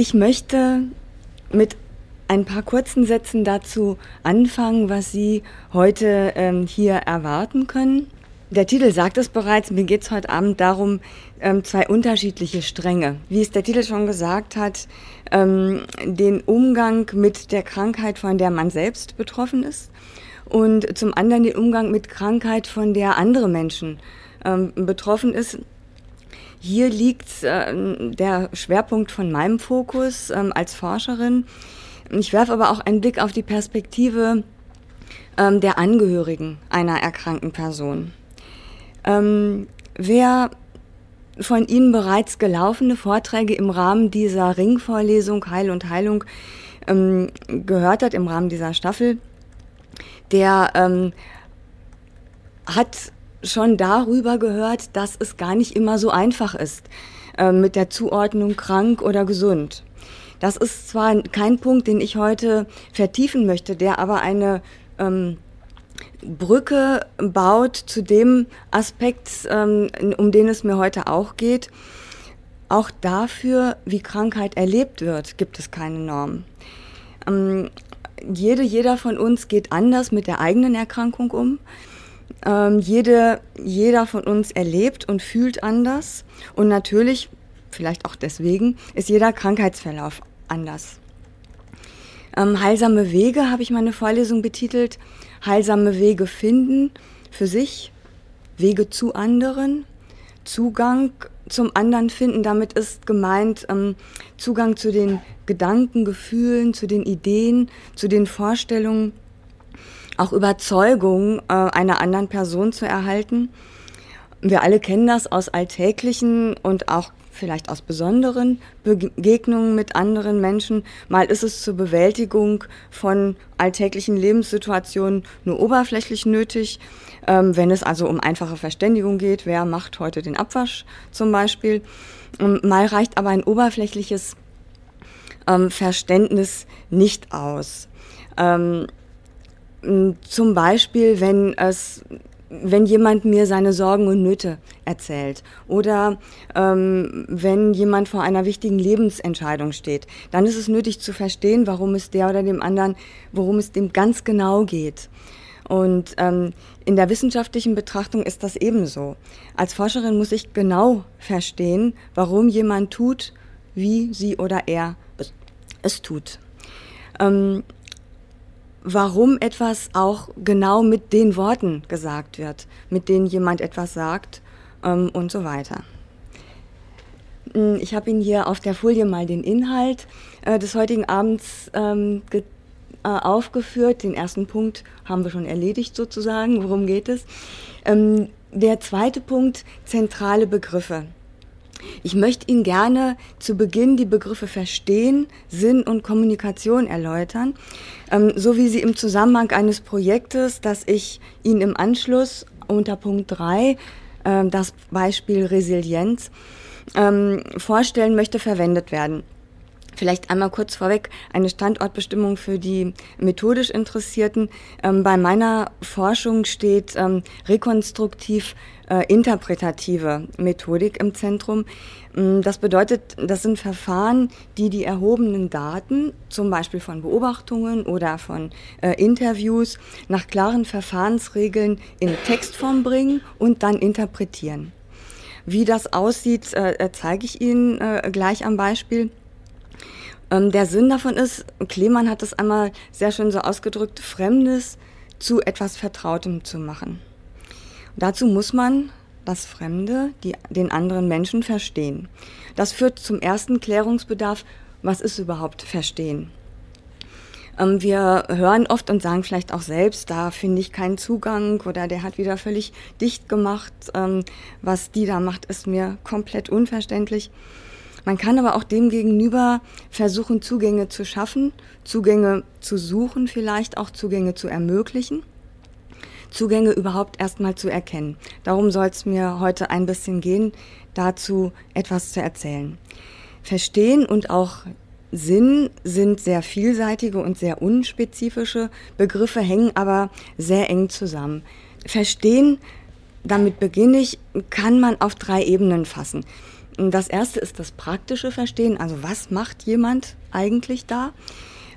Ich möchte mit ein paar kurzen Sätzen dazu anfangen, was Sie heute ähm, hier erwarten können. Der Titel sagt es bereits, mir geht es heute Abend darum, ähm, zwei unterschiedliche Stränge. Wie es der Titel schon gesagt hat, ähm, den Umgang mit der Krankheit, von der man selbst betroffen ist und zum anderen den Umgang mit Krankheit, von der andere Menschen ähm, betroffen ist. Hier liegt äh, der Schwerpunkt von meinem Fokus ähm, als Forscherin. Ich werfe aber auch einen Blick auf die Perspektive ähm, der Angehörigen einer erkrankten Person. Ähm, wer von Ihnen bereits gelaufene Vorträge im Rahmen dieser Ringvorlesung Heil und Heilung ähm, gehört hat, im Rahmen dieser Staffel, der ähm, hat schon darüber gehört, dass es gar nicht immer so einfach ist äh, mit der Zuordnung krank oder gesund. Das ist zwar kein Punkt, den ich heute vertiefen möchte, der aber eine ähm, Brücke baut zu dem Aspekt, ähm, um den es mir heute auch geht. Auch dafür, wie Krankheit erlebt wird, gibt es keine Norm. Ähm, jede, jeder von uns geht anders mit der eigenen Erkrankung um. Ähm, jede, jeder von uns erlebt und fühlt anders. Und natürlich, vielleicht auch deswegen, ist jeder Krankheitsverlauf anders. Ähm, heilsame Wege habe ich meine Vorlesung betitelt. Heilsame Wege finden für sich, Wege zu anderen, Zugang zum anderen finden. Damit ist gemeint ähm, Zugang zu den Gedanken, Gefühlen, zu den Ideen, zu den Vorstellungen, auch Überzeugungen äh, einer anderen Person zu erhalten. Wir alle kennen das aus alltäglichen und auch vielleicht aus besonderen Begegnungen mit anderen Menschen. Mal ist es zur Bewältigung von alltäglichen Lebenssituationen nur oberflächlich nötig. Ähm, wenn es also um einfache Verständigung geht, wer macht heute den Abwasch zum Beispiel. Ähm, mal reicht aber ein oberflächliches ähm, Verständnis nicht aus. Ähm, zum Beispiel, wenn es wenn jemand mir seine Sorgen und Nöte erzählt oder ähm, wenn jemand vor einer wichtigen Lebensentscheidung steht, dann ist es nötig zu verstehen, warum es der oder dem anderen, worum es dem ganz genau geht. Und ähm, in der wissenschaftlichen Betrachtung ist das ebenso. Als Forscherin muss ich genau verstehen, warum jemand tut, wie sie oder er es, tut. Ähm, warum etwas auch genau mit den Worten gesagt wird, mit denen jemand etwas sagt ähm, und so weiter. Ich habe Ihnen hier auf der Folie mal den Inhalt äh, des heutigen Abends ähm, äh, aufgeführt. Den ersten Punkt haben wir schon erledigt sozusagen. Worum geht es? Ähm, der zweite Punkt, zentrale Begriffe. Ich möchte Ihnen gerne zu Beginn die Begriffe Verstehen, Sinn und Kommunikation erläutern, ähm, so wie sie im Zusammenhang eines Projektes, das ich Ihnen im Anschluss unter Punkt 3, äh, das Beispiel Resilienz, ähm, vorstellen möchte, verwendet werden. Vielleicht einmal kurz vorweg eine Standortbestimmung für die methodisch Interessierten. Ähm, bei meiner Forschung steht ähm, rekonstruktiv äh, interpretative Methodik im Zentrum. Ähm, das bedeutet, das sind Verfahren, die die erhobenen Daten, zum Beispiel von Beobachtungen oder von äh, Interviews, nach klaren Verfahrensregeln in Textform bringen und dann interpretieren. Wie das aussieht, äh, zeige ich Ihnen äh, gleich am Beispiel. Ähm, der Sinn davon ist, Klemann hat es einmal sehr schön so ausgedrückt, Fremdes zu etwas Vertrautem zu machen. Und dazu muss man das Fremde, die, den anderen Menschen verstehen. Das führt zum ersten Klärungsbedarf, was ist überhaupt Verstehen? Ähm, wir hören oft und sagen vielleicht auch selbst, da finde ich keinen Zugang oder der hat wieder völlig dicht gemacht. Ähm, was die da macht, ist mir komplett unverständlich. Man kann aber auch dem gegenüber versuchen, Zugänge zu schaffen, Zugänge zu suchen, vielleicht auch Zugänge zu ermöglichen, Zugänge überhaupt erstmal zu erkennen. Darum soll es mir heute ein bisschen gehen, dazu etwas zu erzählen. Verstehen und auch Sinn sind sehr vielseitige und sehr unspezifische Begriffe, hängen aber sehr eng zusammen. Verstehen, damit beginne ich, kann man auf drei Ebenen fassen. Das erste ist das praktische Verstehen, also was macht jemand eigentlich da?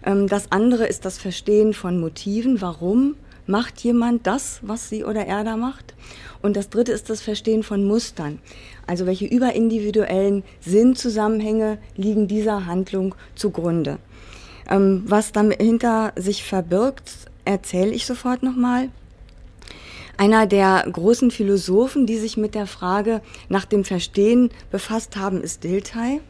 Ähm, das andere ist das Verstehen von Motiven, warum macht jemand das, was sie oder er da macht? Und das dritte ist das Verstehen von Mustern. Also welche überindividuellen Sinnzusammenhänge liegen dieser Handlung zugrunde. Ähm, was dahinter sich verbirgt, erzähle ich sofort nochmal. Einer der großen Philosophen, die sich mit der Frage nach dem Verstehen befasst haben, ist Dilthey.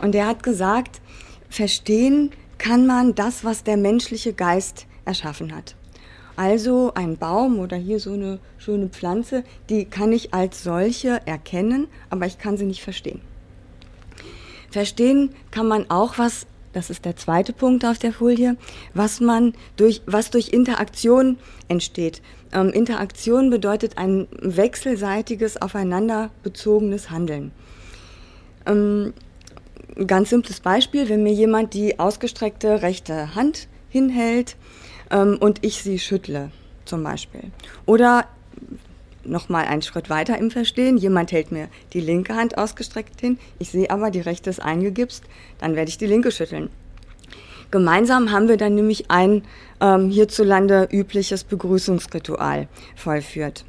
Und er hat gesagt, verstehen kann man das, was der menschliche Geist erschaffen hat. Also ein Baum oder hier so eine schöne Pflanze, die kann ich als solche erkennen, aber ich kann sie nicht verstehen. Verstehen kann man auch was, das ist der zweite Punkt auf der Folie, was man durch, was durch Interaktion entsteht. Ähm, Interaktion bedeutet ein wechselseitiges, aufeinander bezogenes Handeln. Ähm, ganz simples Beispiel, wenn mir jemand die ausgestreckte rechte Hand hinhält ähm, und ich sie schüttle, zum Beispiel. Oder nochmal einen Schritt weiter im Verstehen. Jemand hält mir die linke Hand ausgestreckt hin, ich sehe aber, die rechte ist eingegipst, dann werde ich die linke schütteln. Gemeinsam haben wir dann nämlich ein ähm, hierzulande übliches Begrüßungsritual vollführt.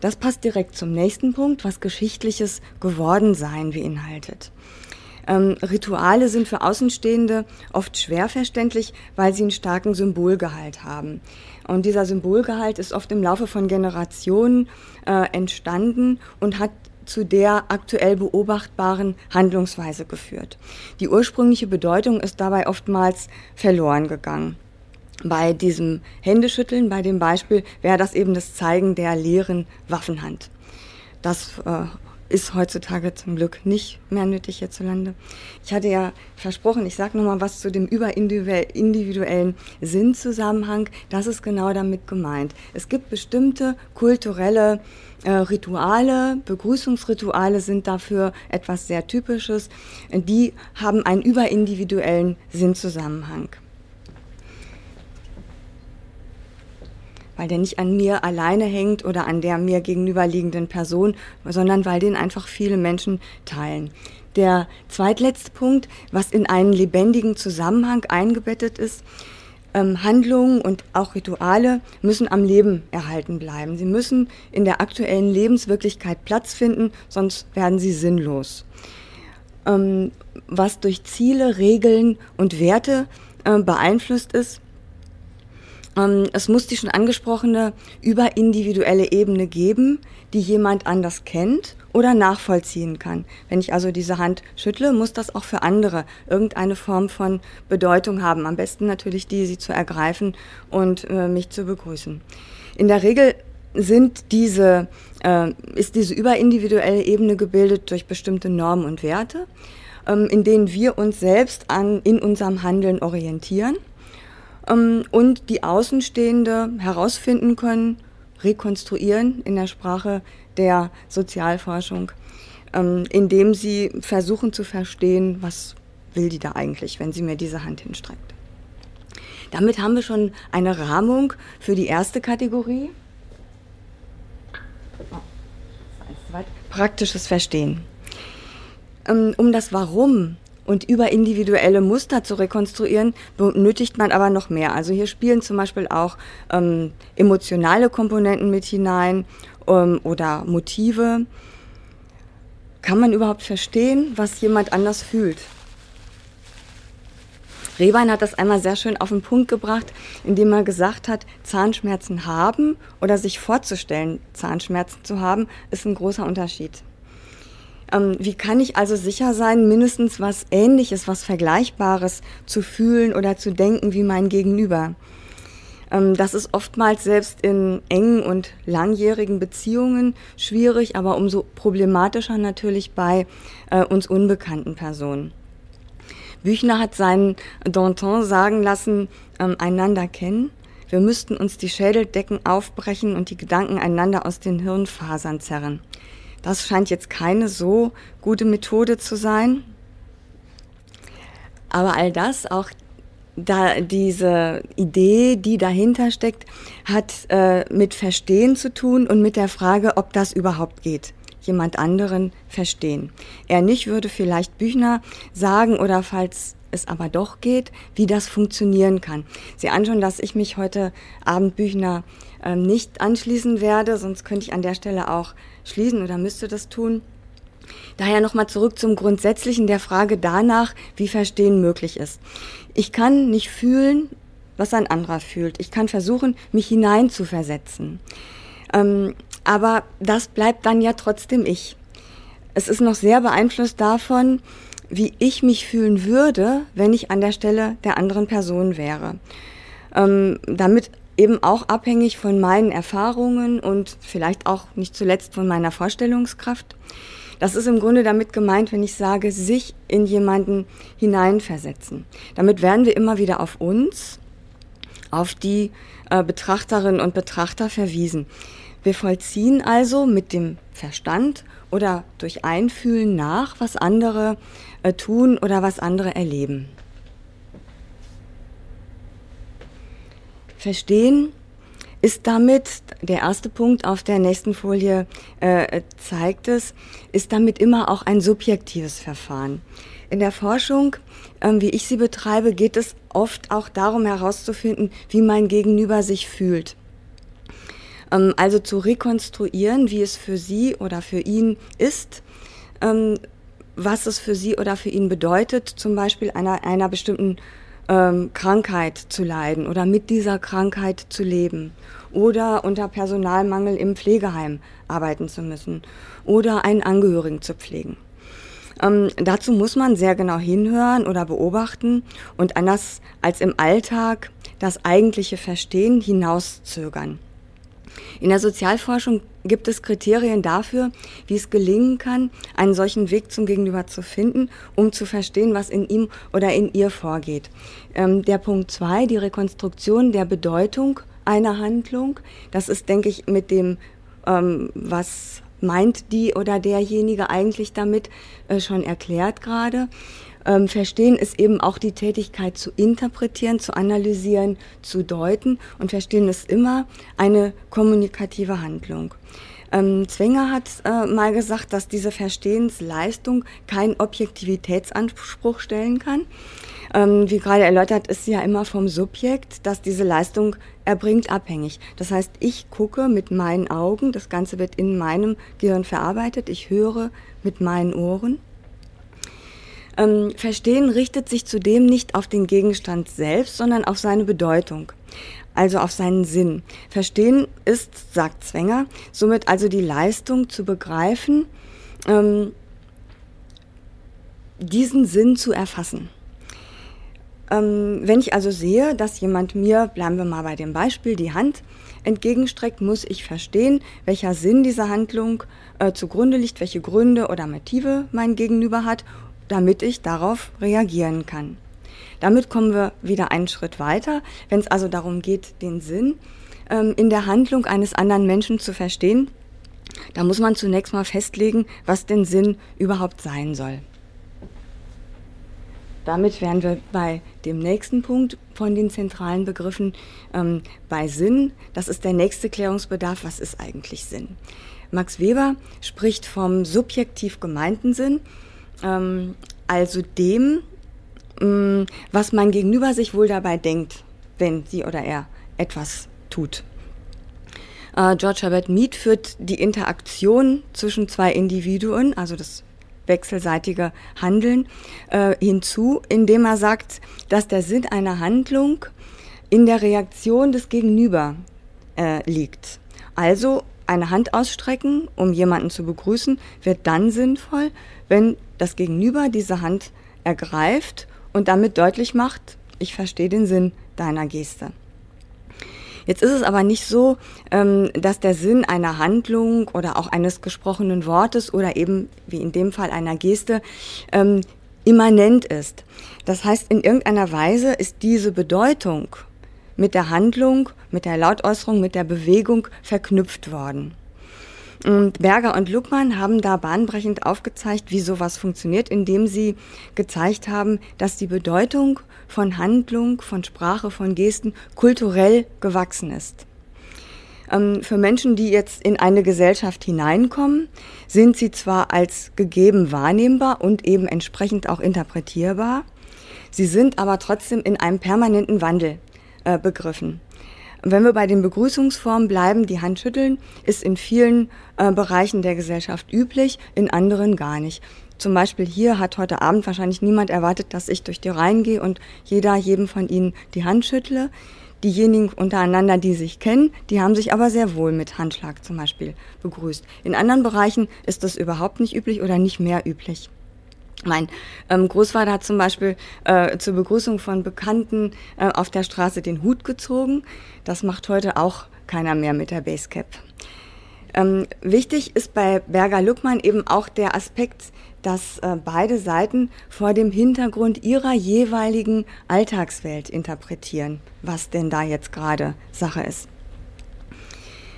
Das passt direkt zum nächsten Punkt, was geschichtliches Gewordensein beinhaltet. Ähm, Rituale sind für Außenstehende oft schwer verständlich, weil sie einen starken Symbolgehalt haben. Und dieser Symbolgehalt ist oft im Laufe von Generationen äh, entstanden und hat zu der aktuell beobachtbaren Handlungsweise geführt. Die ursprüngliche Bedeutung ist dabei oftmals verloren gegangen. Bei diesem Händeschütteln, bei dem Beispiel, wäre das eben das Zeigen der leeren Waffenhand. Das äh, ist heutzutage zum Glück nicht mehr nötig hierzulande. Ich hatte ja versprochen, ich sage nochmal was zu dem überindividuellen Sinnzusammenhang. Das ist genau damit gemeint. Es gibt bestimmte kulturelle äh, Rituale, Begrüßungsrituale sind dafür etwas sehr Typisches. Die haben einen überindividuellen Sinnzusammenhang. Weil der nicht an mir alleine hängt oder an der mir gegenüberliegenden Person, sondern weil den einfach viele Menschen teilen. Der zweitletzte Punkt, was in einen lebendigen Zusammenhang eingebettet ist, ähm, Handlungen und auch Rituale müssen am Leben erhalten bleiben. Sie müssen in der aktuellen Lebenswirklichkeit Platz finden, sonst werden sie sinnlos. Ähm, was durch Ziele, Regeln und Werte äh, beeinflusst ist, es muss die schon angesprochene überindividuelle Ebene geben, die jemand anders kennt oder nachvollziehen kann. Wenn ich also diese Hand schüttle, muss das auch für andere irgendeine Form von Bedeutung haben. Am besten natürlich die, sie zu ergreifen und äh, mich zu begrüßen. In der Regel sind diese, äh, ist diese überindividuelle Ebene gebildet durch bestimmte Normen und Werte, ähm, in denen wir uns selbst an, in unserem Handeln orientieren ähm, und die Außenstehende herausfinden können, rekonstruieren in der Sprache der Sozialforschung, ähm, indem sie versuchen zu verstehen, was will die da eigentlich, wenn sie mir diese Hand hinstreckt. Damit haben wir schon eine Rahmung für die erste Kategorie. Praktisches Verstehen. Ähm, um das Warum und über individuelle Muster zu rekonstruieren, benötigt man aber noch mehr. Also hier spielen zum Beispiel auch ähm, emotionale Komponenten mit hinein ähm, oder Motive. Kann man überhaupt verstehen, was jemand anders fühlt? Rehbein hat das einmal sehr schön auf den Punkt gebracht, indem er gesagt hat, Zahnschmerzen haben oder sich vorzustellen, Zahnschmerzen zu haben, ist ein großer Unterschied. Ähm, wie kann ich also sicher sein, mindestens was Ähnliches, was Vergleichbares zu fühlen oder zu denken wie mein Gegenüber? Ähm, das ist oftmals selbst in engen und langjährigen Beziehungen schwierig, aber umso problematischer natürlich bei äh, uns unbekannten Personen. Büchner hat seinen Danton sagen lassen, ähm, einander kennen. Wir müssten uns die Schädeldecken aufbrechen und die Gedanken einander aus den Hirnfasern zerren. Das scheint jetzt keine so gute Methode zu sein. Aber all das, auch da diese Idee, die dahinter steckt, hat äh, mit Verstehen zu tun und mit der Frage, ob das überhaupt geht. jemand anderen verstehen. Er nicht würde vielleicht Büchner sagen oder falls es aber doch geht, wie das funktionieren kann. Sie anschauen, dass ich mich heute Abend Büchner äh, nicht anschließen werde, sonst könnte ich an der Stelle auch schließen oder müsste das tun. Daher nochmal zurück zum Grundsätzlichen der Frage danach, wie Verstehen möglich ist. Ich kann nicht fühlen, was ein anderer fühlt. Ich kann versuchen, mich hineinzuversetzen. Ähm, aber das bleibt dann ja trotzdem ich. Es ist noch sehr beeinflusst davon, wie ich mich fühlen würde, wenn ich an der Stelle der anderen Person wäre. Ähm, damit eben auch abhängig von meinen Erfahrungen und vielleicht auch nicht zuletzt von meiner Vorstellungskraft. Das ist im Grunde damit gemeint, wenn ich sage, sich in jemanden hineinversetzen. Damit werden wir immer wieder auf uns, auf die äh, Betrachterinnen und Betrachter verwiesen. Wir vollziehen also mit dem Verstand oder durch Einfühlen nach, was andere äh, tun oder was andere erleben. Verstehen ist damit, der erste Punkt auf der nächsten Folie äh, zeigt es, ist damit immer auch ein subjektives Verfahren. In der Forschung, äh, wie ich sie betreibe, geht es oft auch darum herauszufinden, wie mein Gegenüber sich fühlt. Ähm, also zu rekonstruieren, wie es für sie oder für ihn ist, ähm, was es für sie oder für ihn bedeutet, zum Beispiel einer, einer bestimmten ähm, Krankheit zu leiden oder mit dieser Krankheit zu leben oder unter Personalmangel im Pflegeheim arbeiten zu müssen oder einen Angehörigen zu pflegen. Ähm, dazu muss man sehr genau hinhören oder beobachten und anders als im Alltag das eigentliche Verstehen hinauszögern. In der Sozialforschung gibt es Kriterien dafür, wie es gelingen kann, einen solchen Weg zum Gegenüber zu finden, um zu verstehen, was in ihm oder in ihr vorgeht. Ähm, der Punkt zwei, die Rekonstruktion der Bedeutung einer Handlung, das ist, denke ich, mit dem, ähm, was meint die oder derjenige eigentlich damit, äh, schon erklärt gerade. Ähm, verstehen ist eben auch die Tätigkeit zu interpretieren, zu analysieren, zu deuten. Und Verstehen ist immer eine kommunikative Handlung. Ähm, Zwenger hat äh, mal gesagt, dass diese Verstehensleistung keinen Objektivitätsanspruch stellen kann. Ähm, wie gerade erläutert, ist sie ja immer vom Subjekt, das diese Leistung erbringt, abhängig. Das heißt, ich gucke mit meinen Augen, das Ganze wird in meinem Gehirn verarbeitet, ich höre mit meinen Ohren ähm, Verstehen richtet sich zudem nicht auf den Gegenstand selbst, sondern auf seine Bedeutung, also auf seinen Sinn. Verstehen ist, sagt Zwenger, somit also die Leistung zu begreifen, ähm, diesen Sinn zu erfassen. Ähm, wenn ich also sehe, dass jemand mir, bleiben wir mal bei dem Beispiel, die Hand entgegenstreckt, muss ich verstehen, welcher Sinn dieser Handlung äh, zugrunde liegt, welche Gründe oder Motive mein Gegenüber hat damit ich darauf reagieren kann. Damit kommen wir wieder einen Schritt weiter, wenn es also darum geht, den Sinn ähm, in der Handlung eines anderen Menschen zu verstehen. Da muss man zunächst mal festlegen, was denn Sinn überhaupt sein soll. Damit wären wir bei dem nächsten Punkt von den zentralen Begriffen ähm, bei Sinn. Das ist der nächste Klärungsbedarf. Was ist eigentlich Sinn? Max Weber spricht vom subjektiv gemeinten Sinn ähm, also dem, ähm, was mein Gegenüber sich wohl dabei denkt, wenn sie oder er etwas tut. Äh, George Herbert Mead führt die Interaktion zwischen zwei Individuen, also das wechselseitige Handeln, äh, hinzu, indem er sagt, dass der Sinn einer Handlung in der Reaktion des Gegenüber äh, liegt. Also eine Hand ausstrecken, um jemanden zu begrüßen, wird dann sinnvoll, wenn das Gegenüber diese Hand ergreift und damit deutlich macht, ich verstehe den Sinn deiner Geste. Jetzt ist es aber nicht so, ähm, dass der Sinn einer Handlung oder auch eines gesprochenen Wortes oder eben wie in dem Fall einer Geste ähm, immanent ist. Das heißt, in irgendeiner Weise ist diese Bedeutung mit der Handlung, mit der Lautäußerung, mit der Bewegung verknüpft worden. Und Berger und Luckmann haben da bahnbrechend aufgezeigt, wie sowas funktioniert, indem sie gezeigt haben, dass die Bedeutung von Handlung, von Sprache, von Gesten kulturell gewachsen ist. Ähm, für Menschen, die jetzt in eine Gesellschaft hineinkommen, sind sie zwar als gegeben wahrnehmbar und eben entsprechend auch interpretierbar, sie sind aber trotzdem in einem permanenten Wandel äh, begriffen. Wenn wir bei den Begrüßungsformen bleiben, die Hand schütteln ist in vielen äh, Bereichen der Gesellschaft üblich, in anderen gar nicht. Zum Beispiel hier hat heute Abend wahrscheinlich niemand erwartet, dass ich durch die Reihen gehe und jeder jedem von Ihnen die Hand schüttle. Diejenigen untereinander, die sich kennen, die haben sich aber sehr wohl mit Handschlag zum Beispiel begrüßt. In anderen Bereichen ist das überhaupt nicht üblich oder nicht mehr üblich. Mein ähm, Großvater hat zum Beispiel äh, zur Begrüßung von Bekannten äh, auf der Straße den Hut gezogen. Das macht heute auch keiner mehr mit der Basecap. Ähm, wichtig ist bei Berger Luckmann eben auch der Aspekt, dass äh, beide Seiten vor dem Hintergrund ihrer jeweiligen Alltagswelt interpretieren, was denn da jetzt gerade Sache ist.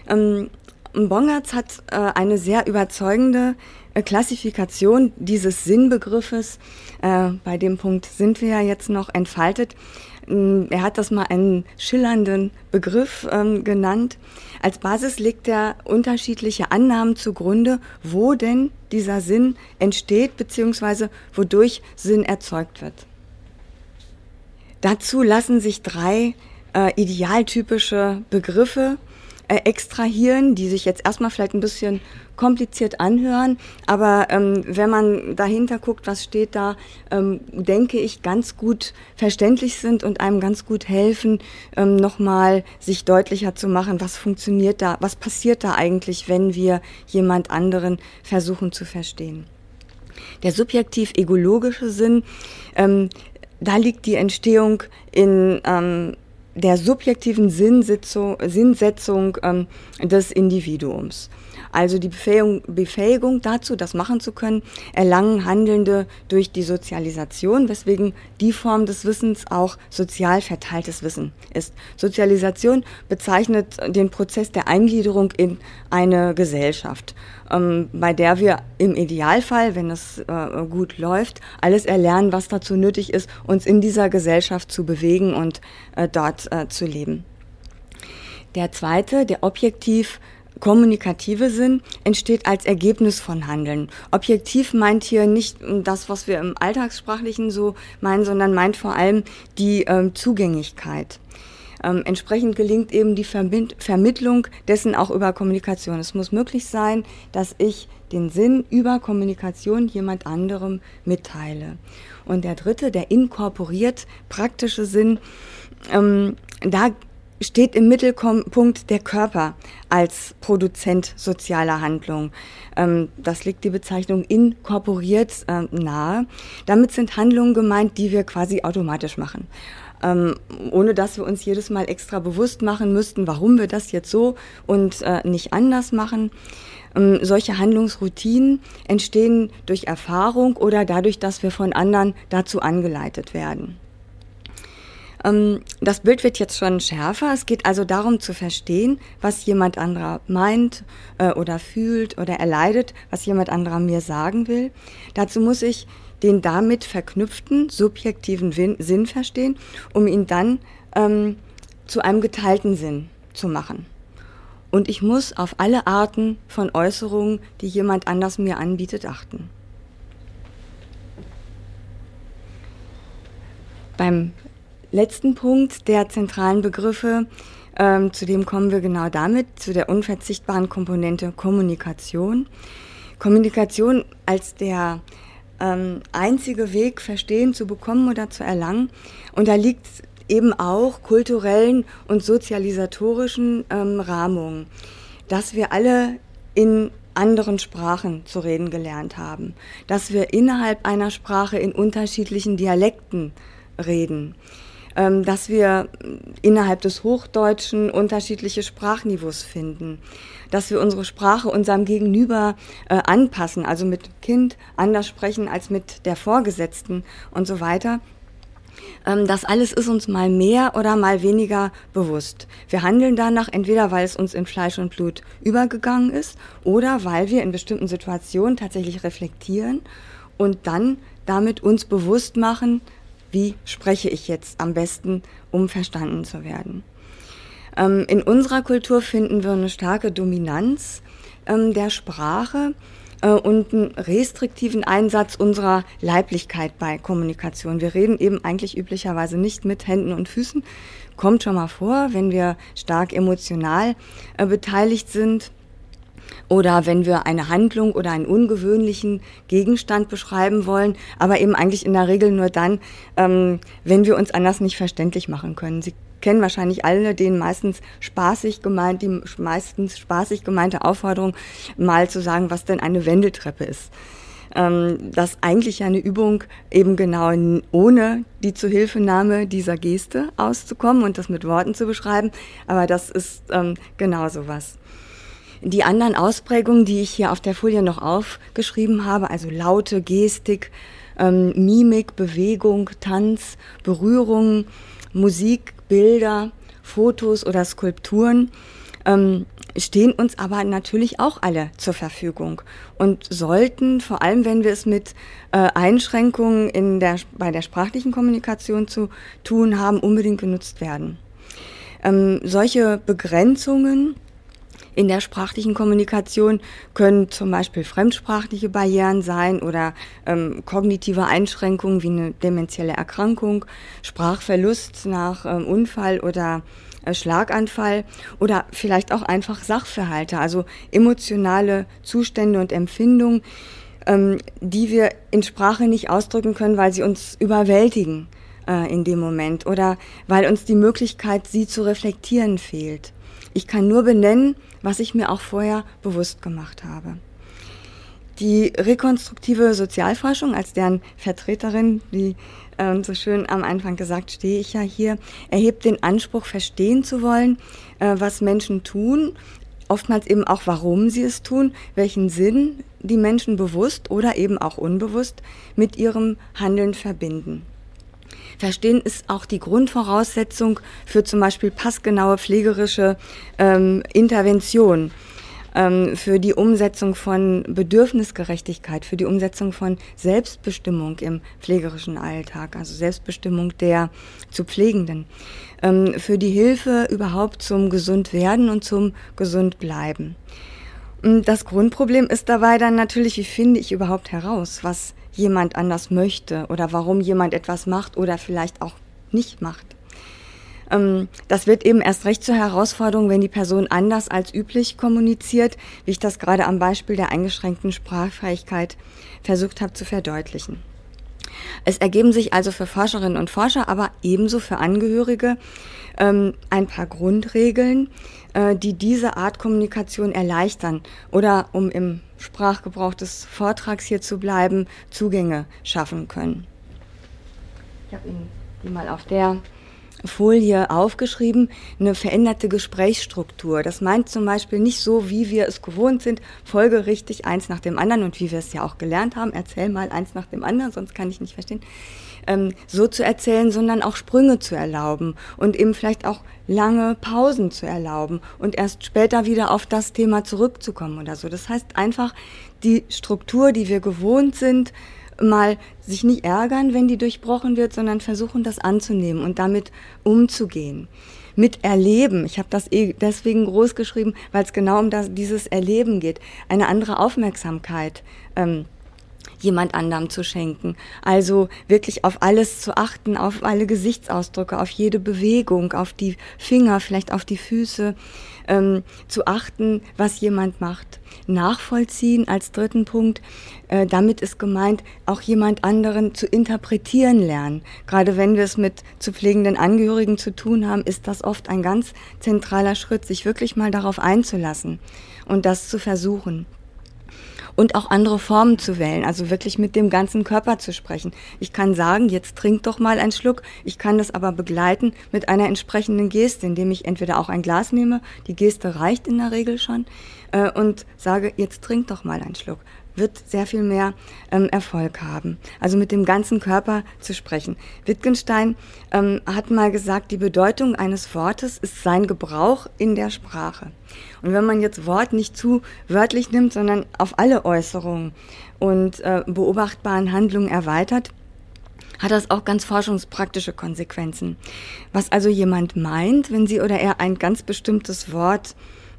Ähm, Bongertz hat äh, eine sehr überzeugende Klassifikation dieses Sinnbegriffes, äh, bei dem Punkt sind wir ja jetzt noch entfaltet, ähm, er hat das mal einen schillernden Begriff ähm, genannt. Als Basis legt er unterschiedliche Annahmen zugrunde, wo denn dieser Sinn entsteht, beziehungsweise wodurch Sinn erzeugt wird. Dazu lassen sich drei äh, idealtypische Begriffe äh, extrahieren, die sich jetzt erstmal vielleicht ein bisschen kompliziert anhören, aber ähm, wenn man dahinter guckt, was steht da, ähm, denke ich, ganz gut verständlich sind und einem ganz gut helfen, ähm, nochmal sich deutlicher zu machen, was funktioniert da, was passiert da eigentlich, wenn wir jemand anderen versuchen zu verstehen. Der subjektiv-egologische Sinn, ähm, da liegt die Entstehung in ähm, der subjektiven Sinnsetzung, Sinnsetzung ähm, des Individuums. Also die Befähigung, Befähigung dazu, das machen zu können, erlangen Handelnde durch die Sozialisation, weswegen die Form des Wissens auch sozial verteiltes Wissen ist. Sozialisation bezeichnet den Prozess der Eingliederung in eine Gesellschaft, ähm, bei der wir im Idealfall, wenn es äh, gut läuft, alles erlernen, was dazu nötig ist, uns in dieser Gesellschaft zu bewegen und äh, dort äh, zu leben. Der zweite, der objektiv kommunikative Sinn entsteht als Ergebnis von Handeln. Objektiv meint hier nicht das, was wir im Alltagssprachlichen so meinen, sondern meint vor allem die ähm, Zugänglichkeit. Ähm, entsprechend gelingt eben die Vermitt Vermittlung dessen auch über Kommunikation. Es muss möglich sein, dass ich den Sinn über Kommunikation jemand anderem mitteile. Und der dritte, der inkorporiert praktische Sinn, ähm, da steht im Mittelpunkt der Körper als Produzent sozialer Handlung. Ähm, das liegt die Bezeichnung inkorporiert äh, nahe. Damit sind Handlungen gemeint, die wir quasi automatisch machen. Ähm, ohne dass wir uns jedes Mal extra bewusst machen müssten, warum wir das jetzt so und äh, nicht anders machen. Ähm, solche Handlungsroutinen entstehen durch Erfahrung oder dadurch, dass wir von anderen dazu angeleitet werden. Ähm, das Bild wird jetzt schon schärfer. Es geht also darum zu verstehen, was jemand anderer meint äh, oder fühlt oder erleidet, was jemand anderer mir sagen will. Dazu muss ich den damit verknüpften subjektiven Sinn verstehen, um ihn dann ähm, zu einem geteilten Sinn zu machen. Und ich muss auf alle Arten von Äußerungen, die jemand anders mir anbietet, achten. Beim letzten Punkt der zentralen Begriffe, ähm, zu dem kommen wir genau damit, zu der unverzichtbaren Komponente Kommunikation. Kommunikation als der ähm, einzige Weg, Verstehen zu bekommen oder zu erlangen. Und da liegt eben auch kulturellen und sozialisatorischen ähm, Rahmungen, dass wir alle in anderen Sprachen zu reden gelernt haben, dass wir innerhalb einer Sprache in unterschiedlichen Dialekten reden, dass wir innerhalb des Hochdeutschen unterschiedliche Sprachniveaus finden, dass wir unsere Sprache unserem Gegenüber äh, anpassen, also mit Kind anders sprechen als mit der Vorgesetzten und so weiter. Ähm, das alles ist uns mal mehr oder mal weniger bewusst. Wir handeln danach entweder, weil es uns in Fleisch und Blut übergegangen ist oder weil wir in bestimmten Situationen tatsächlich reflektieren und dann damit uns bewusst machen, wie spreche ich jetzt am besten, um verstanden zu werden. Ähm, in unserer Kultur finden wir eine starke Dominanz ähm, der Sprache äh, und einen restriktiven Einsatz unserer Leiblichkeit bei Kommunikation. Wir reden eben eigentlich üblicherweise nicht mit Händen und Füßen. Kommt schon mal vor, wenn wir stark emotional äh, beteiligt sind oder wenn wir eine Handlung oder einen ungewöhnlichen Gegenstand beschreiben wollen, aber eben eigentlich in der Regel nur dann, ähm, wenn wir uns anders nicht verständlich machen können. Sie kennen wahrscheinlich alle den meistens spaßig gemeint, die meistens spaßig gemeinte Aufforderung, mal zu sagen, was denn eine Wendeltreppe ist. Ähm, das eigentlich eine Übung eben genau ohne die Zuhilfenahme dieser Geste auszukommen und das mit Worten zu beschreiben, aber das ist ähm, genau sowas. Die anderen Ausprägungen, die ich hier auf der Folie noch aufgeschrieben habe, also Laute, Gestik, ähm, Mimik, Bewegung, Tanz, Berührung, Musik, Bilder, Fotos oder Skulpturen, ähm, stehen uns aber natürlich auch alle zur Verfügung und sollten, vor allem wenn wir es mit äh, Einschränkungen in der, bei der sprachlichen Kommunikation zu tun haben, unbedingt genutzt werden. Ähm, solche Begrenzungen in der sprachlichen Kommunikation können zum Beispiel fremdsprachliche Barrieren sein oder ähm, kognitive Einschränkungen wie eine dementielle Erkrankung, Sprachverlust nach ähm, Unfall oder äh, Schlaganfall oder vielleicht auch einfach Sachverhalte, also emotionale Zustände und Empfindungen, ähm, die wir in Sprache nicht ausdrücken können, weil sie uns überwältigen äh, in dem Moment oder weil uns die Möglichkeit, sie zu reflektieren, fehlt. Ich kann nur benennen, was ich mir auch vorher bewusst gemacht habe. Die rekonstruktive Sozialforschung als deren Vertreterin, wie äh, so schön am Anfang gesagt, stehe ich ja hier, erhebt den Anspruch, verstehen zu wollen, äh, was Menschen tun, oftmals eben auch, warum sie es tun, welchen Sinn die Menschen bewusst oder eben auch unbewusst mit ihrem Handeln verbinden. Verstehen ist auch die Grundvoraussetzung für zum Beispiel passgenaue pflegerische ähm, Intervention, ähm, für die Umsetzung von Bedürfnisgerechtigkeit, für die Umsetzung von Selbstbestimmung im pflegerischen Alltag, also Selbstbestimmung der zu Pflegenden, ähm, für die Hilfe überhaupt zum Gesundwerden und zum Gesundbleiben. Das Grundproblem ist dabei dann natürlich, wie finde ich überhaupt heraus, was jemand anders möchte oder warum jemand etwas macht oder vielleicht auch nicht macht. Ähm, das wird eben erst recht zur Herausforderung, wenn die Person anders als üblich kommuniziert, wie ich das gerade am Beispiel der eingeschränkten Sprachfähigkeit versucht habe zu verdeutlichen. Es ergeben sich also für Forscherinnen und Forscher, aber ebenso für Angehörige ähm, ein paar Grundregeln, äh, die diese Art Kommunikation erleichtern oder, um im Sprachgebrauch des Vortrags hier zu bleiben, Zugänge schaffen können. Ich habe Ihnen die mal auf der Folie aufgeschrieben, eine veränderte Gesprächsstruktur. Das meint zum Beispiel nicht so, wie wir es gewohnt sind, folgerichtig eins nach dem anderen und wie wir es ja auch gelernt haben, erzähl mal eins nach dem anderen, sonst kann ich nicht verstehen, ähm, so zu erzählen, sondern auch Sprünge zu erlauben und eben vielleicht auch lange Pausen zu erlauben und erst später wieder auf das Thema zurückzukommen oder so. Das heißt einfach, die Struktur, die wir gewohnt sind, mal sich nicht ärgern, wenn die durchbrochen wird, sondern versuchen, das anzunehmen und damit umzugehen. Mit Erleben, ich habe das eh deswegen groß geschrieben, weil es genau um das, dieses Erleben geht, eine andere Aufmerksamkeit. Ähm, jemand anderem zu schenken. Also wirklich auf alles zu achten, auf alle Gesichtsausdrücke, auf jede Bewegung, auf die Finger, vielleicht auf die Füße, ähm, zu achten, was jemand macht. Nachvollziehen als dritten Punkt. Äh, damit ist gemeint, auch jemand anderen zu interpretieren lernen. Gerade wenn wir es mit zu pflegenden Angehörigen zu tun haben, ist das oft ein ganz zentraler Schritt, sich wirklich mal darauf einzulassen und das zu versuchen und auch andere Formen zu wählen, also wirklich mit dem ganzen Körper zu sprechen. Ich kann sagen, jetzt trink doch mal einen Schluck. Ich kann das aber begleiten mit einer entsprechenden Geste, indem ich entweder auch ein Glas nehme, die Geste reicht in der Regel schon, äh, und sage, jetzt trink doch mal einen Schluck wird sehr viel mehr ähm, Erfolg haben. Also mit dem ganzen Körper zu sprechen. Wittgenstein ähm, hat mal gesagt, die Bedeutung eines Wortes ist sein Gebrauch in der Sprache. Und wenn man jetzt Wort nicht zu wörtlich nimmt, sondern auf alle Äußerungen und äh, beobachtbaren Handlungen erweitert, hat das auch ganz forschungspraktische Konsequenzen. Was also jemand meint, wenn sie oder er ein ganz bestimmtes Wort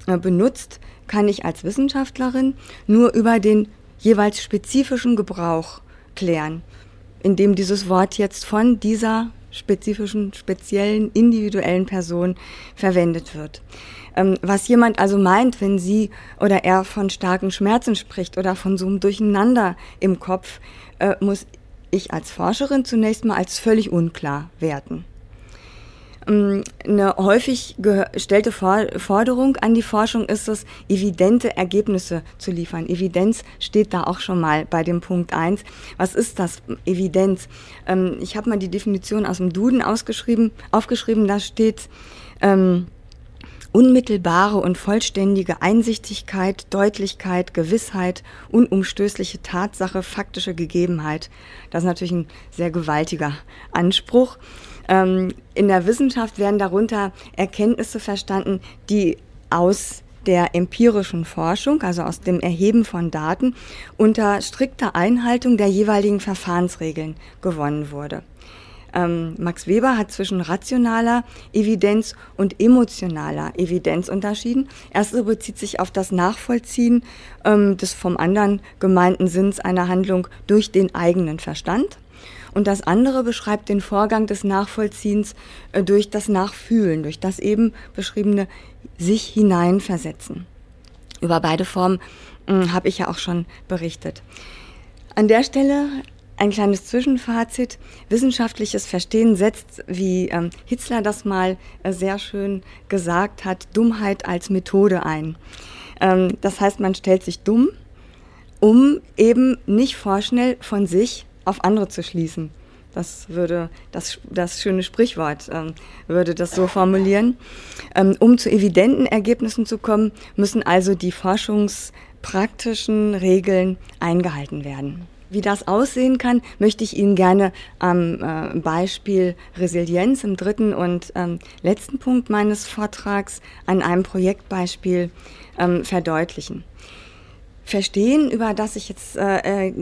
äh, benutzt, kann ich als Wissenschaftlerin nur über den jeweils spezifischen Gebrauch klären, indem dieses Wort jetzt von dieser spezifischen, speziellen, individuellen Person verwendet wird. Ähm, was jemand also meint, wenn sie oder er von starken Schmerzen spricht oder von so einem Durcheinander im Kopf, äh, muss ich als Forscherin zunächst mal als völlig unklar werten. Ähm, eine häufig gestellte Forderung an die Forschung ist es, evidente Ergebnisse zu liefern. Evidenz steht da auch schon mal bei dem Punkt 1. Was ist das Evidenz? Ähm, ich habe mal die Definition aus dem Duden ausgeschrieben, aufgeschrieben, da steht ähm, unmittelbare und vollständige Einsichtigkeit, Deutlichkeit, Gewissheit, unumstößliche Tatsache, faktische Gegebenheit. Das ist natürlich ein sehr gewaltiger Anspruch. Ähm, in der Wissenschaft werden darunter Erkenntnisse verstanden, die aus der empirischen Forschung, also aus dem Erheben von Daten, unter strikter Einhaltung der jeweiligen Verfahrensregeln gewonnen wurde. Ähm, Max Weber hat zwischen rationaler Evidenz und emotionaler Evidenz unterschieden. Erste bezieht sich auf das Nachvollziehen ähm, des vom anderen gemeinten Sinns einer Handlung durch den eigenen Verstand. Und das andere beschreibt den Vorgang des Nachvollziehens äh, durch das Nachfühlen, durch das eben beschriebene sich hineinversetzen. Über beide Formen äh, habe ich ja auch schon berichtet. An der Stelle ein kleines Zwischenfazit. Wissenschaftliches Verstehen setzt, wie ähm, Hitzler das mal äh, sehr schön gesagt hat, Dummheit als Methode ein. Ähm, das heißt, man stellt sich dumm, um eben nicht vorschnell von sich auf andere zu schließen. Das würde das, das schöne Sprichwort ähm, würde das so formulieren. Ähm, um zu evidenten Ergebnissen zu kommen, müssen also die forschungspraktischen Regeln eingehalten werden. Wie das aussehen kann, möchte ich Ihnen gerne am äh, Beispiel Resilienz im dritten und ähm, letzten Punkt meines Vortrags an einem Projektbeispiel ähm, verdeutlichen. Verstehen, über das ich jetzt äh, äh,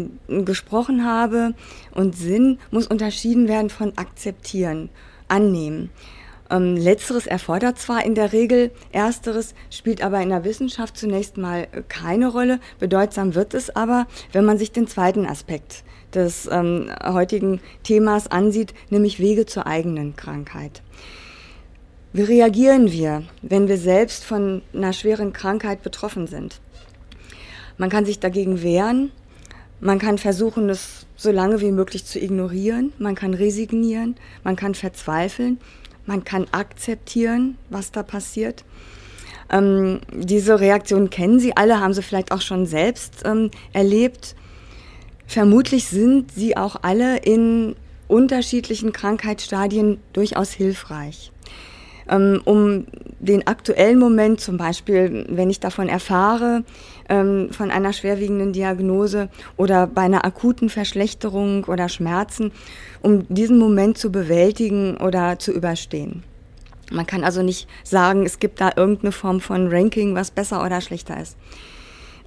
gesprochen habe, und Sinn muss unterschieden werden von akzeptieren, annehmen. Ähm, letzteres erfordert zwar in der Regel, ersteres spielt aber in der Wissenschaft zunächst mal keine Rolle. Bedeutsam wird es aber, wenn man sich den zweiten Aspekt des ähm, heutigen Themas ansieht, nämlich Wege zur eigenen Krankheit. Wie reagieren wir, wenn wir selbst von einer schweren Krankheit betroffen sind? Man kann sich dagegen wehren. Man kann versuchen, es so lange wie möglich zu ignorieren. Man kann resignieren. Man kann verzweifeln. Man kann akzeptieren, was da passiert. Ähm, diese Reaktion kennen Sie alle, haben Sie vielleicht auch schon selbst ähm, erlebt. Vermutlich sind sie auch alle in unterschiedlichen Krankheitsstadien durchaus hilfreich. Ähm, um den aktuellen Moment, zum Beispiel, wenn ich davon erfahre, ähm, von einer schwerwiegenden Diagnose oder bei einer akuten Verschlechterung oder Schmerzen, um diesen Moment zu bewältigen oder zu überstehen. Man kann also nicht sagen, es gibt da irgendeine Form von Ranking, was besser oder schlechter ist.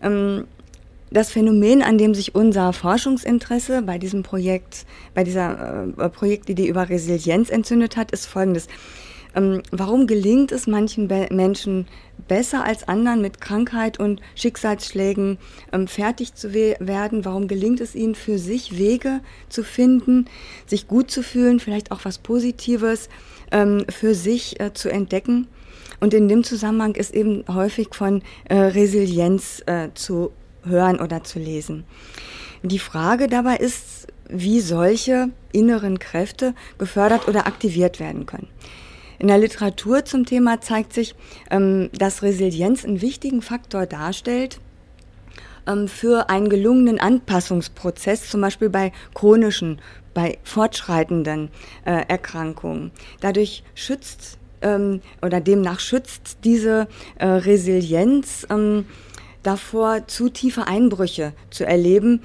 Ähm, das Phänomen, an dem sich unser Forschungsinteresse bei diesem Projekt, bei dieser äh, Projektidee über Resilienz entzündet hat, ist folgendes. Ähm, warum gelingt es manchen Be Menschen besser als anderen mit Krankheit und Schicksalsschlägen ähm, fertig zu we werden? Warum gelingt es ihnen für sich Wege zu finden, sich gut zu fühlen, vielleicht auch was Positives ähm, für sich äh, zu entdecken? Und in dem Zusammenhang ist eben häufig von äh, Resilienz äh, zu hören oder zu lesen. Die Frage dabei ist, wie solche inneren Kräfte gefördert oder aktiviert werden können. In der Literatur zum Thema zeigt sich, ähm, dass Resilienz einen wichtigen Faktor darstellt ähm, für einen gelungenen Anpassungsprozess, zum Beispiel bei chronischen, bei fortschreitenden äh, Erkrankungen. Dadurch schützt ähm, oder demnach schützt diese äh, Resilienz davor, zu tiefe Einbrüche zu erleben,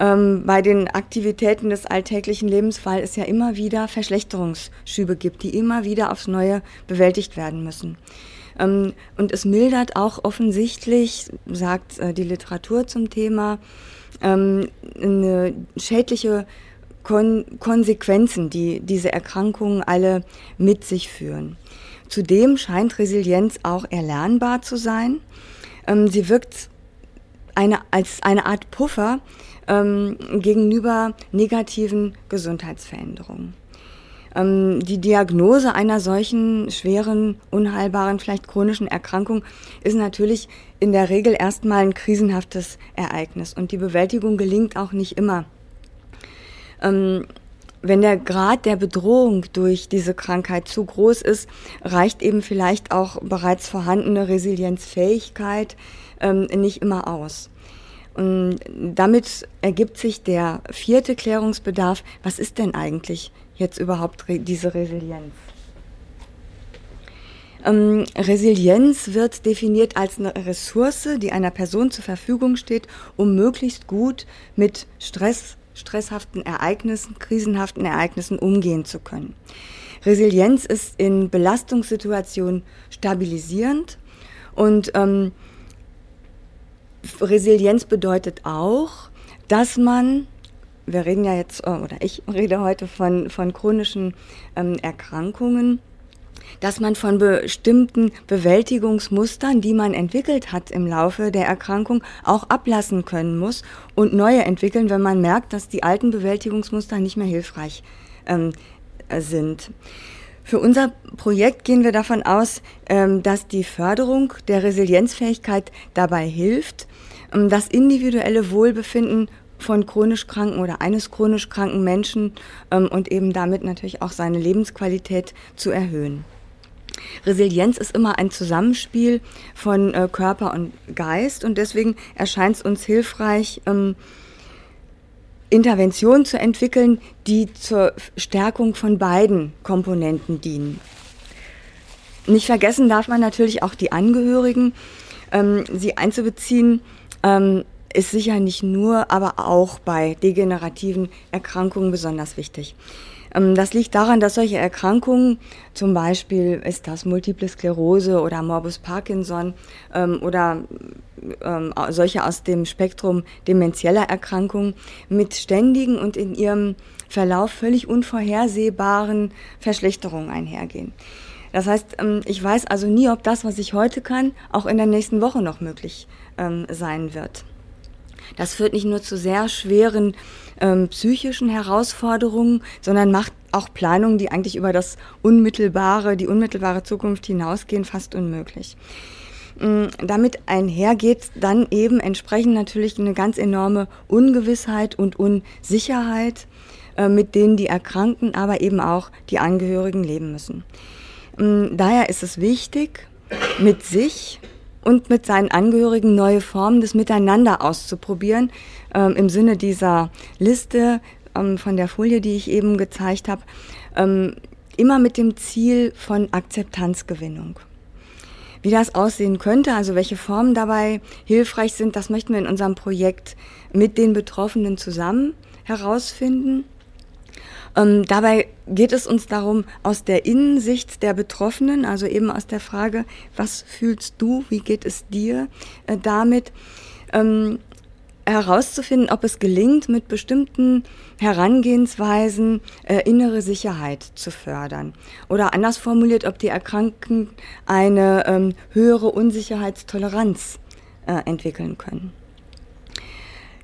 ähm, bei den Aktivitäten des alltäglichen Lebens, weil es ja immer wieder Verschlechterungsschübe gibt, die immer wieder aufs Neue bewältigt werden müssen. Ähm, und es mildert auch offensichtlich, sagt äh, die Literatur zum Thema, ähm, eine schädliche Kon Konsequenzen, die diese Erkrankungen alle mit sich führen. Zudem scheint Resilienz auch erlernbar zu sein. Ähm, sie wirkt eine, als eine Art Puffer ähm, gegenüber negativen Gesundheitsveränderungen. Ähm, die Diagnose einer solchen schweren, unheilbaren, vielleicht chronischen Erkrankung ist natürlich in der Regel erstmal ein krisenhaftes Ereignis und die Bewältigung gelingt auch nicht immer. Ähm, wenn der Grad der Bedrohung durch diese Krankheit zu groß ist, reicht eben vielleicht auch bereits vorhandene Resilienzfähigkeit ähm, nicht immer aus. Und damit ergibt sich der vierte Klärungsbedarf. Was ist denn eigentlich jetzt überhaupt diese Resilienz? Ähm, Resilienz wird definiert als eine Ressource, die einer Person zur Verfügung steht, um möglichst gut mit Stress, stresshaften Ereignissen, krisenhaften Ereignissen umgehen zu können. Resilienz ist in Belastungssituationen stabilisierend und ähm, Resilienz bedeutet auch, dass man, wir reden ja jetzt, äh, oder ich rede heute von, von chronischen ähm, Erkrankungen, dass man von bestimmten Bewältigungsmustern, die man entwickelt hat im Laufe der Erkrankung, auch ablassen können muss und neue entwickeln, wenn man merkt, dass die alten Bewältigungsmuster nicht mehr hilfreich ähm, sind. Für unser Projekt gehen wir davon aus, ähm, dass die Förderung der Resilienzfähigkeit dabei hilft, ähm, das individuelle Wohlbefinden von chronisch kranken oder eines chronisch kranken Menschen ähm, und eben damit natürlich auch seine Lebensqualität zu erhöhen. Resilienz ist immer ein Zusammenspiel von äh, Körper und Geist und deswegen erscheint es uns hilfreich, Interventionen zu entwickeln, die zur Stärkung von beiden Komponenten dienen. Nicht vergessen darf man natürlich auch die Angehörigen, ähm, sie einzubeziehen, ähm, ist sicher nicht nur, aber auch bei degenerativen Erkrankungen besonders wichtig. Ähm, das liegt daran, dass solche Erkrankungen, zum Beispiel ist das Multiple Sklerose oder Morbus Parkinson ähm, oder ähm, solche aus dem Spektrum demenzieller Erkrankungen, mit ständigen und in ihrem Verlauf völlig unvorhersehbaren Verschlechterungen einhergehen. Das heißt, ich weiß also nie, ob das, was ich heute kann, auch in der nächsten Woche noch möglich sein wird. Das führt nicht nur zu sehr schweren ähm, psychischen Herausforderungen, sondern macht auch Planungen, die eigentlich über das unmittelbare, die unmittelbare Zukunft hinausgehen, fast unmöglich. Ähm, damit einhergeht dann eben entsprechend natürlich eine ganz enorme Ungewissheit und Unsicherheit, äh, mit denen die Erkrankten, aber eben auch die Angehörigen leben müssen. Ähm, daher ist es wichtig, mit sich und mit seinen Angehörigen neue Formen des Miteinander auszuprobieren. Ähm, Im Sinne dieser Liste ähm, von der Folie, die ich eben gezeigt habe, ähm, immer mit dem Ziel von Akzeptanzgewinnung. Wie das aussehen könnte, also welche Formen dabei hilfreich sind, das möchten wir in unserem Projekt mit den Betroffenen zusammen herausfinden. Ähm, dabei geht es uns darum, aus der Innensicht der Betroffenen, also eben aus der Frage, was fühlst du, wie geht es dir äh, damit, ähm, herauszufinden, ob es gelingt, mit bestimmten Herangehensweisen äh, innere Sicherheit zu fördern. Oder anders formuliert, ob die Erkrankten eine ähm, höhere Unsicherheitstoleranz äh, entwickeln können.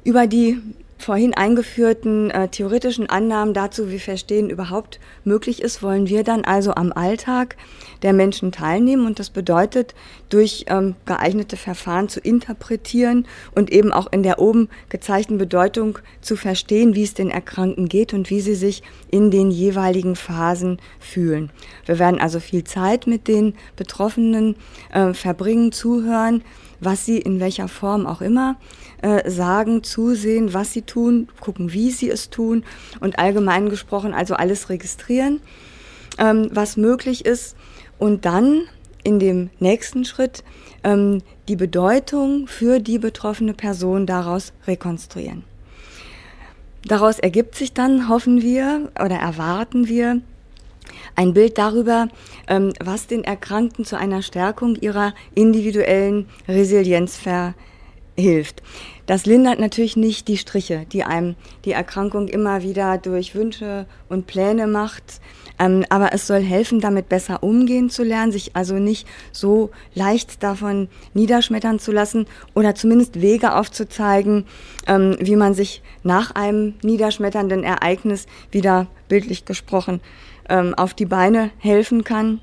Über die vorhin eingeführten äh, theoretischen Annahmen dazu, wie Verstehen überhaupt möglich ist, wollen wir dann also am Alltag der Menschen teilnehmen. Und das bedeutet, durch ähm, geeignete Verfahren zu interpretieren und eben auch in der oben gezeigten Bedeutung zu verstehen, wie es den Erkrankten geht und wie sie sich in den jeweiligen Phasen fühlen. Wir werden also viel Zeit mit den Betroffenen äh, verbringen, zuhören, was sie in welcher Form auch immer äh, sagen, zusehen, was sie tun, gucken, wie sie es tun und allgemein gesprochen also alles registrieren, ähm, was möglich ist und dann in dem nächsten Schritt ähm, die Bedeutung für die betroffene Person daraus rekonstruieren. Daraus ergibt sich dann, hoffen wir oder erwarten wir, ein Bild darüber, ähm, was den Erkrankten zu einer Stärkung ihrer individuellen Resilienz ver hilft. Das lindert natürlich nicht die Striche, die einem die Erkrankung immer wieder durch Wünsche und Pläne macht. Ähm, aber es soll helfen, damit besser umgehen zu lernen, sich also nicht so leicht davon niederschmettern zu lassen oder zumindest Wege aufzuzeigen, ähm, wie man sich nach einem niederschmetternden Ereignis wieder bildlich gesprochen ähm, auf die Beine helfen kann.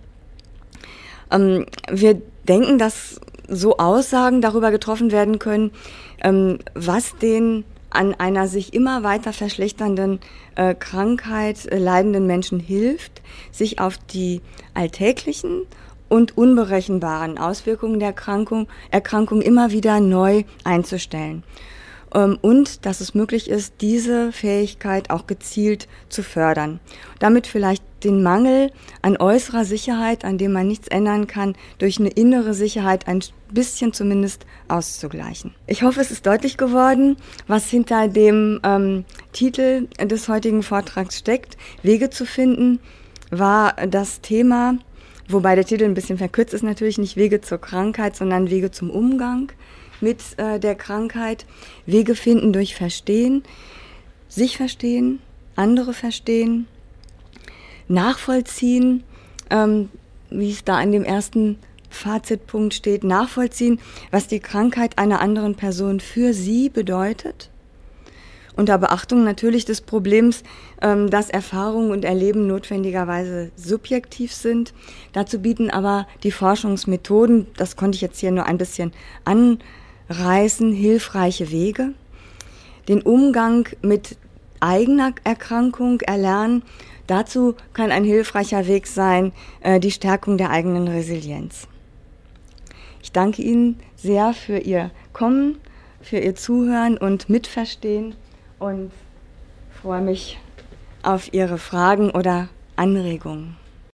Ähm, wir denken, dass so Aussagen darüber getroffen werden können, ähm, was den an einer sich immer weiter verschlechternden äh, Krankheit äh, leidenden Menschen hilft, sich auf die alltäglichen und unberechenbaren Auswirkungen der Erkrankung, Erkrankung immer wieder neu einzustellen. Ähm, und dass es möglich ist, diese Fähigkeit auch gezielt zu fördern. Damit vielleicht den Mangel an äußerer Sicherheit, an dem man nichts ändern kann, durch eine innere Sicherheit ein bisschen zumindest auszugleichen. Ich hoffe, es ist deutlich geworden, was hinter dem ähm, Titel des heutigen Vortrags steckt. Wege zu finden war das Thema, wobei der Titel ein bisschen verkürzt ist, natürlich nicht Wege zur Krankheit, sondern Wege zum Umgang mit äh, der Krankheit. Wege finden durch Verstehen, sich verstehen, andere verstehen, nachvollziehen, ähm, wie es da in dem ersten Fazitpunkt steht, nachvollziehen, was die Krankheit einer anderen Person für sie bedeutet. Unter Beachtung natürlich des Problems, ähm, dass Erfahrung und Erleben notwendigerweise subjektiv sind. Dazu bieten aber die Forschungsmethoden, das konnte ich jetzt hier nur ein bisschen anreißen, hilfreiche Wege. Den Umgang mit eigener Erkrankung erlernen Dazu kann ein hilfreicher Weg sein, äh, die Stärkung der eigenen Resilienz. Ich danke Ihnen sehr für Ihr Kommen, für Ihr Zuhören und Mitverstehen und freue mich auf Ihre Fragen oder Anregungen.